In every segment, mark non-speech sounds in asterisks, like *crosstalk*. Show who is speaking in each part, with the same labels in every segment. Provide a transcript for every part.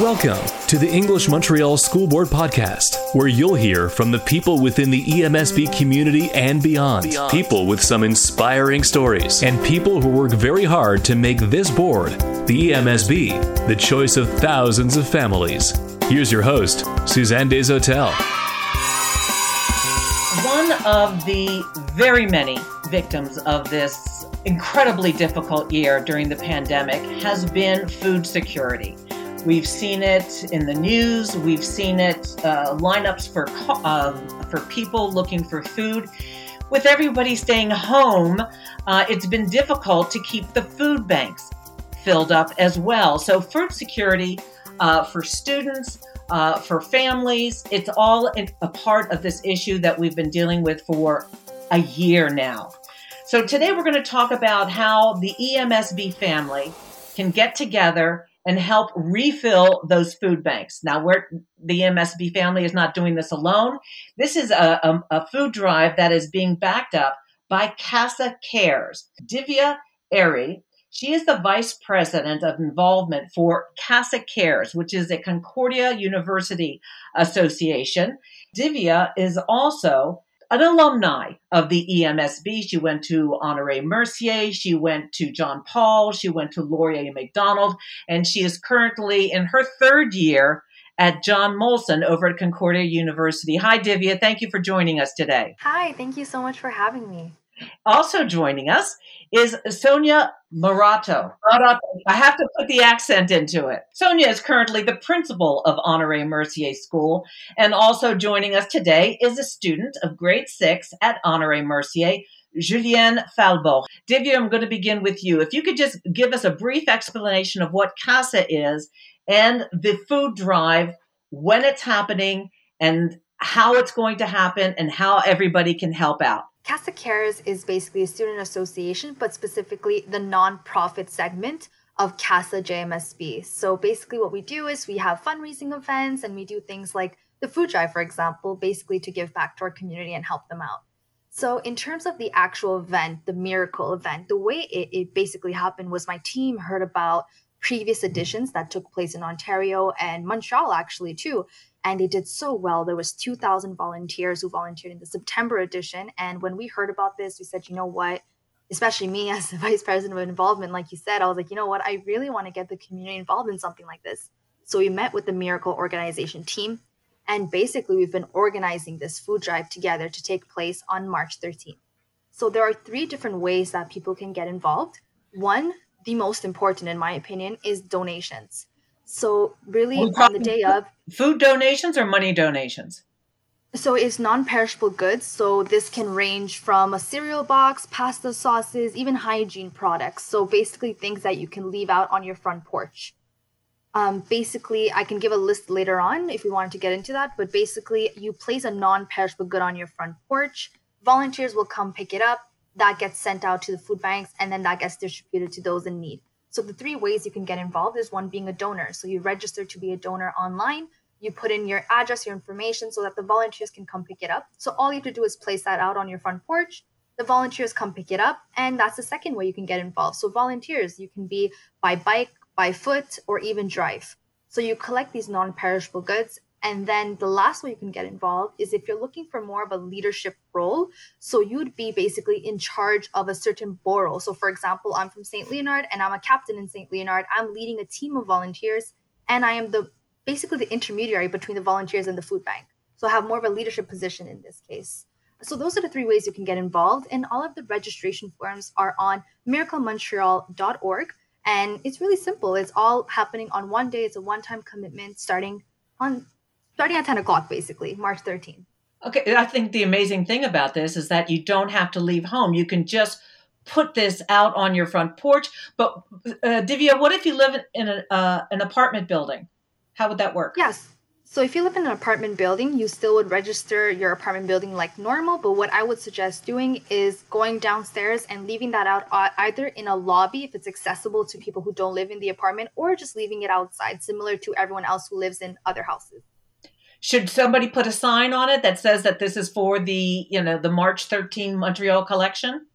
Speaker 1: Welcome to the English Montreal School Board Podcast, where you'll hear from the people within the EMSB community and beyond. beyond. People with some inspiring stories, and people who work very hard to make this board, the EMSB, the choice of thousands of families. Here's your host, Suzanne Desautels.
Speaker 2: One of the very many victims of this incredibly difficult year during the pandemic has been food security. We've seen it in the news. We've seen it uh, lineups for um, for people looking for food. With everybody staying home, uh, it's been difficult to keep the food banks filled up as well. So food security uh, for students, uh, for families, it's all a part of this issue that we've been dealing with for a year now. So today we're going to talk about how the EMSB family can get together and help refill those food banks. Now, we're, the EMSB family is not doing this alone. This is a, a, a food drive that is being backed up by CASA Cares. Divya Airy, she is the vice president of involvement for CASA Cares, which is a Concordia University association. Divya is also an alumni of the EMSB. She went to Honore Mercier, she went to John Paul, she went to Laurier Macdonald, and she is currently in her third year at John Molson over at Concordia University. Hi, Divya. Thank you for joining us today.
Speaker 3: Hi, thank you so much for having me.
Speaker 2: Also joining us is Sonia Marotta. I have to put the accent into it. Sonia is currently the principal of Honore Mercier School, and also joining us today is a student of grade six at Honore Mercier, Julienne Falbo. Divya, I'm going to begin with you. If you could just give us a brief explanation of what CASA is and the food drive, when it's happening, and how it's going to happen, and how everybody can help out.
Speaker 3: CASA Cares is basically a student association, but specifically the nonprofit segment of CASA JMSB. So basically, what we do is we have fundraising events and we do things like the food drive, for example, basically to give back to our community and help them out. So, in terms of the actual event, the miracle event, the way it, it basically happened was my team heard about previous editions that took place in Ontario and Montreal, actually, too and they did so well. There was 2,000 volunteers who volunteered in the September edition, and when we heard about this, we said, you know what? Especially me *laughs* as the vice president of involvement, like you said, I was like, you know what? I really want to get the community involved in something like this. So we met with the Miracle Organization team, and basically we've been organizing this food drive together to take place on March 13th. So there are three different ways that people can get involved. One, the most important in my opinion, is donations. So really on the day of
Speaker 2: food donations or money donations?
Speaker 3: So it's non-perishable goods. So this can range from a cereal box, pasta sauces, even hygiene products. So basically things that you can leave out on your front porch. Um, basically, I can give a list later on if we wanted to get into that. But basically, you place a non-perishable good on your front porch. Volunteers will come pick it up. That gets sent out to the food banks, and then that gets distributed to those in need. So the three ways you can get involved is one being a donor. So you register to be a donor online. You put in your address, your information so that the volunteers can come pick it up. So all you have to do is place that out on your front porch. The volunteers come pick it up. And that's the second way you can get involved. So volunteers, you can be by bike, by foot, or even drive. So you collect these non perishable goods and then the last way you can get involved is if you're looking for more of a leadership role. So you'd be basically in charge of a certain borough. So, for example, I'm from St. Leonard and I'm a captain in St. Leonard. I'm leading a team of volunteers and I am the basically the intermediary between the volunteers and the food bank. So I have more of a leadership position in this case. So those are the three ways you can get involved. And all of the registration forms are on miraclemontreal.org. And it's really simple. It's all happening on one day. It's a one-time commitment starting on starting at 10 o'clock, basically, March 13th.
Speaker 2: Okay, I think the amazing thing about this is that you don't have to leave home. You can just put this out on your front porch. But uh, Divya, what if you live in a, uh, an apartment building? How would that work?
Speaker 3: Yes. So if you live in an apartment building, you still would register your apartment building like normal. But what I would suggest doing is going downstairs and leaving that out uh, either in a lobby if it's accessible to people who don't live in the apartment, or just leaving it outside, similar to everyone else who lives in other houses
Speaker 2: should somebody put a sign on it that says that this is for the you know the march 13 montreal collection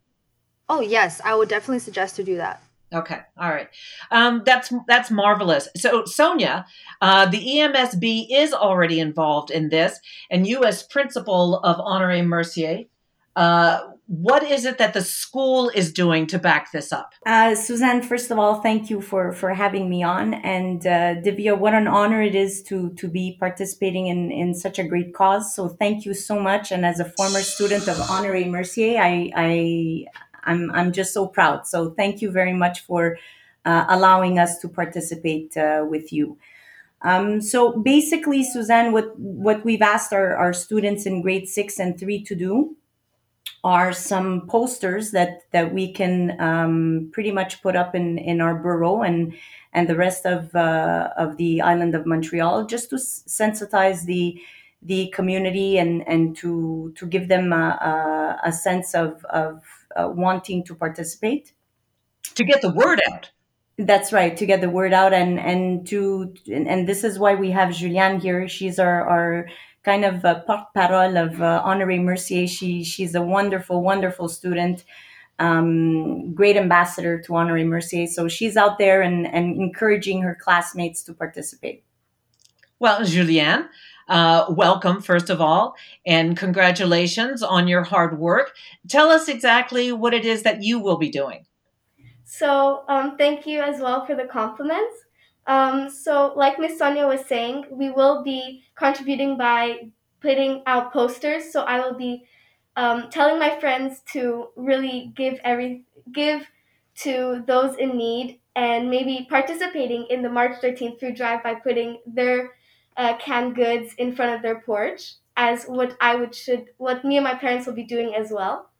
Speaker 3: oh yes i would definitely suggest to do that
Speaker 2: Okay, all right. Um, that's that's marvelous. So, Sonia, uh, the EMSB is already involved in this, and you, as principal of Honore Mercier, uh, what is it that the school is doing to back this up?
Speaker 4: Uh, Suzanne, first of all, thank you for for having me on, and uh, Divya, what an honor it is to to be participating in in such a great cause. So, thank you so much. And as a former student of Honore Mercier, I I I'm I'm just so proud. So thank you very much for uh, allowing us to participate uh, with you. Um, so basically, Suzanne, what what we've asked our, our students in grade six and three to do are some posters that that we can um, pretty much put up in in our bureau and and the rest of uh, of the island of Montreal, just to sensitize the the community and and to to give them a, a, a sense of of uh, wanting to participate.
Speaker 2: To get the word out.
Speaker 4: That's right to get the word out and and to and, and this is why we have Julianne here. She's our our kind of a porte-parole of uh, Honore Mercier she she's a wonderful wonderful student um, great ambassador to Honore Mercier so she's out there and and encouraging her classmates to participate
Speaker 2: well Julianne uh, welcome, first of all, and congratulations on your hard work. Tell us exactly what it is that you will be doing.
Speaker 5: So, um, thank you as well for the compliments. Um, so, like Miss Sonia was saying, we will be contributing by putting out posters. So, I will be um, telling my friends to really give every give to those in need and maybe participating in the March 13th food drive by putting their uh, canned goods in front of their porch, as what I would should what me and my parents will be doing as well.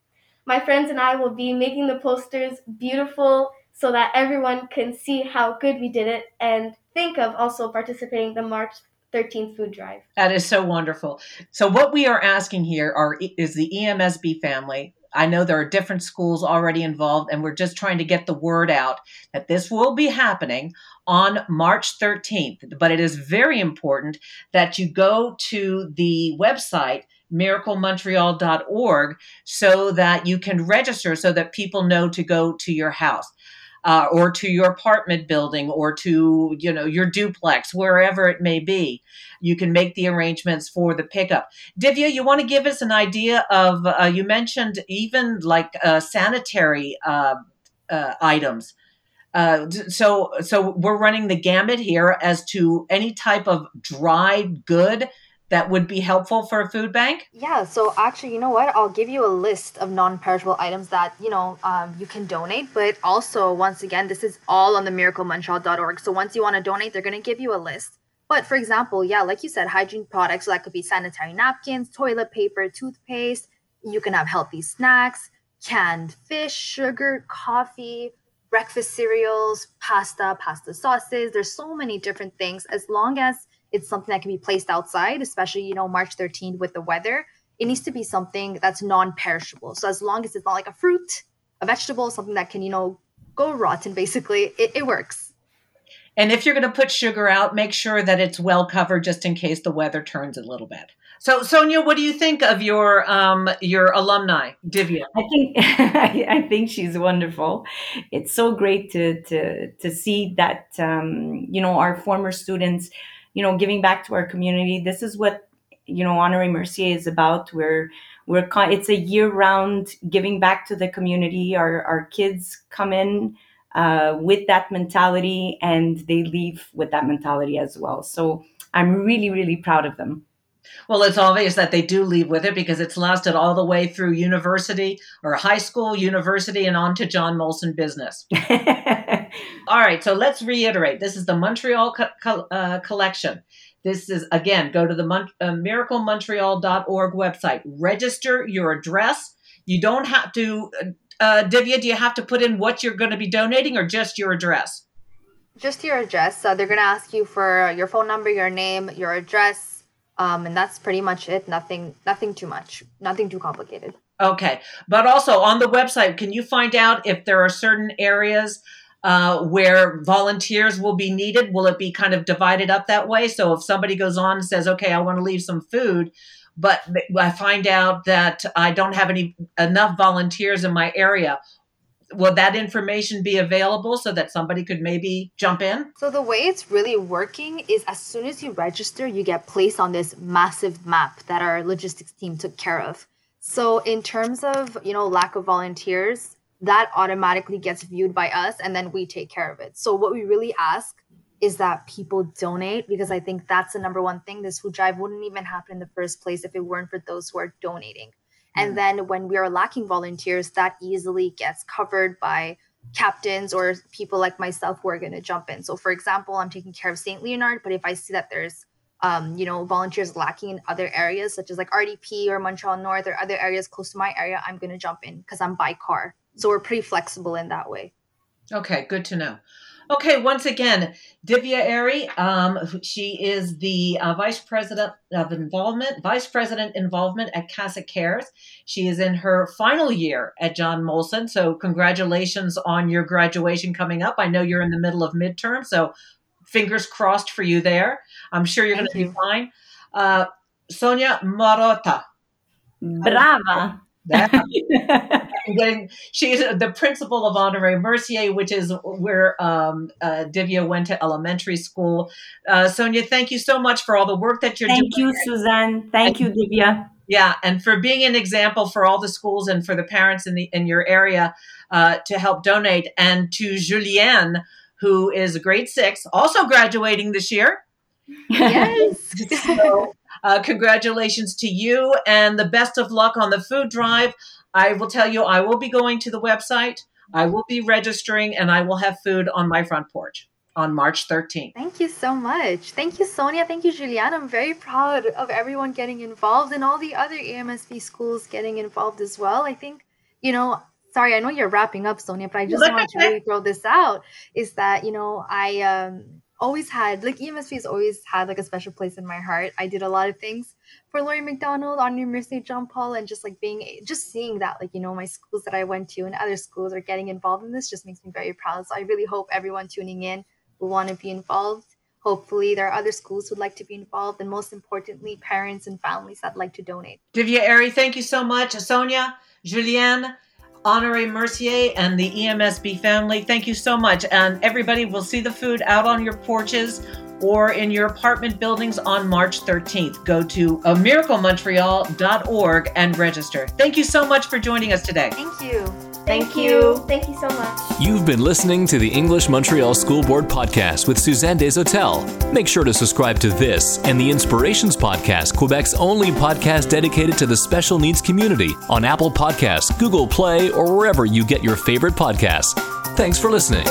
Speaker 5: My friends and I will be making the posters beautiful so that everyone can see how good we did it and think of also participating the March 13th food drive.
Speaker 2: That is so wonderful. So what we are asking here are is the EMSB family I know there are different schools already involved, and we're just trying to get the word out that this will be happening on March 13th. But it is very important that you go to the website miraclemontreal.org so that you can register so that people know to go to your house. Uh, or to your apartment building or to you know your duplex wherever it may be. You can make the arrangements for the pickup. Divya you want to give us an idea of uh, you mentioned even like uh, sanitary uh, uh, items. Uh, so so we're running the gamut here as to any type of dried good that would be helpful for a food bank?
Speaker 3: Yeah, so actually, you know what? I'll give you a list of non-perishable items that, you know, um, you can donate. But also, once again, this is all on the miraclemontreal.org. So once you want to donate, they're going to give you a list. But for example, yeah, like you said, hygiene products. So that could be sanitary napkins, toilet paper, toothpaste. You can have healthy snacks, canned fish, sugar, coffee, breakfast cereals, pasta, pasta sauces. There's so many different things. As long as it's something that can be placed outside, especially, you know, March 13th with the weather, it needs to be something that's non perishable. So as long as it's not like a fruit, a vegetable, something that can, you know, go rotten, basically, it, it works.
Speaker 2: And if you're going to put sugar out, make sure that it's well covered just in case the weather turns a little bit. So, Sonia, what do you think of your um, your alumni, Divya?
Speaker 4: I think *laughs* I think she's wonderful. It's so great to to to see that um, you know our former students, you know, giving back to our community. This is what you know Honore Mercier is about. We're we're it's a year round giving back to the community. Our our kids come in uh, with that mentality and they leave with that mentality as well. So I'm really really proud of them.
Speaker 2: Well, it's obvious that they do leave with it because it's lasted all the way through university or high school, university, and on to John Molson business. *laughs* all right, so let's reiterate. This is the Montreal co- co- uh, collection. This is, again, go to the Mon- uh, miraclemontreal.org website, register your address. You don't have to, uh, uh, Divya, do you have to put in what you're going to be donating or just your address?
Speaker 3: Just your address. So they're going to ask you for your phone number, your name, your address, um, and that's pretty much it nothing nothing too much nothing too complicated
Speaker 2: okay but also on the website can you find out if there are certain areas uh, where volunteers will be needed will it be kind of divided up that way so if somebody goes on and says okay i want to leave some food but i find out that i don't have any enough volunteers in my area will that information be available so that somebody could maybe jump in?
Speaker 3: So the way it's really working is as soon as you register, you get placed on this massive map that our logistics team took care of. So in terms of, you know, lack of volunteers, that automatically gets viewed by us and then we take care of it. So what we really ask is that people donate because I think that's the number one thing. This food drive wouldn't even happen in the first place if it weren't for those who are donating. And then when we are lacking volunteers, that easily gets covered by captains or people like myself who are going to jump in. So, for example, I'm taking care of St. Leonard, but if I see that there's um, you know, volunteers lacking in other areas such as like RDP or Montreal North or other areas close to my area, I'm going to jump in because I'm by car. So we're pretty flexible in that way.
Speaker 2: Okay, good to know. Okay, once again, Divya Airy, um, she is the uh, Vice President of Involvement, Vice President Involvement at Casa Cares. She is in her final year at John Molson, so congratulations on your graduation coming up. I know you're in the middle of midterm, so fingers crossed for you there. I'm sure you're going to be fine. Uh, Sonia Marotta.
Speaker 4: Brava. *laughs*
Speaker 2: getting, she's the principal of Honoré Mercier, which is where um, uh, Divya went to elementary school. Uh, Sonia, thank you so much for all the work that you're
Speaker 4: thank
Speaker 2: doing.
Speaker 4: Thank you, Suzanne. Thank and, you, Divya.
Speaker 2: Yeah, and for being an example for all the schools and for the parents in the in your area uh, to help donate, and to Julienne, who is grade six, also graduating this year.
Speaker 3: Yes. *laughs*
Speaker 2: so, uh, congratulations to you and the best of luck on the food drive. I will tell you, I will be going to the website, I will be registering, and I will have food on my front porch on March 13th.
Speaker 3: Thank you so much. Thank you, Sonia. Thank you, Julianne. I'm very proud of everyone getting involved and all the other EMSB schools getting involved as well. I think, you know, sorry, I know you're wrapping up, Sonia, but I just want to really throw this out is that, you know, I, um, always had like EMSB has always had like a special place in my heart. I did a lot of things for Laurier Macdonald on University of John Paul and just like being just seeing that like you know my schools that I went to and other schools are getting involved in this just makes me very proud. So I really hope everyone tuning in will want to be involved. Hopefully there are other schools who'd like to be involved and most importantly parents and families that like to donate.
Speaker 2: Divya Airy, thank you so much. Sonia, Julianne, Honoré Mercier and the EMSB family. Thank you so much. And everybody will see the food out on your porches or in your apartment buildings on March 13th. Go to amiraclemontreal.org and register. Thank you so much for joining us today.
Speaker 3: Thank you.
Speaker 5: Thank, you. Thank you so much.
Speaker 1: You've been listening to the English Montreal School Board podcast with Suzanne Desautels. Make sure to subscribe to this and the Inspirations podcast, Quebec's only podcast dedicated to the special needs community on Apple Podcasts, Google Play, or wherever you get your favorite podcasts. Thanks for listening.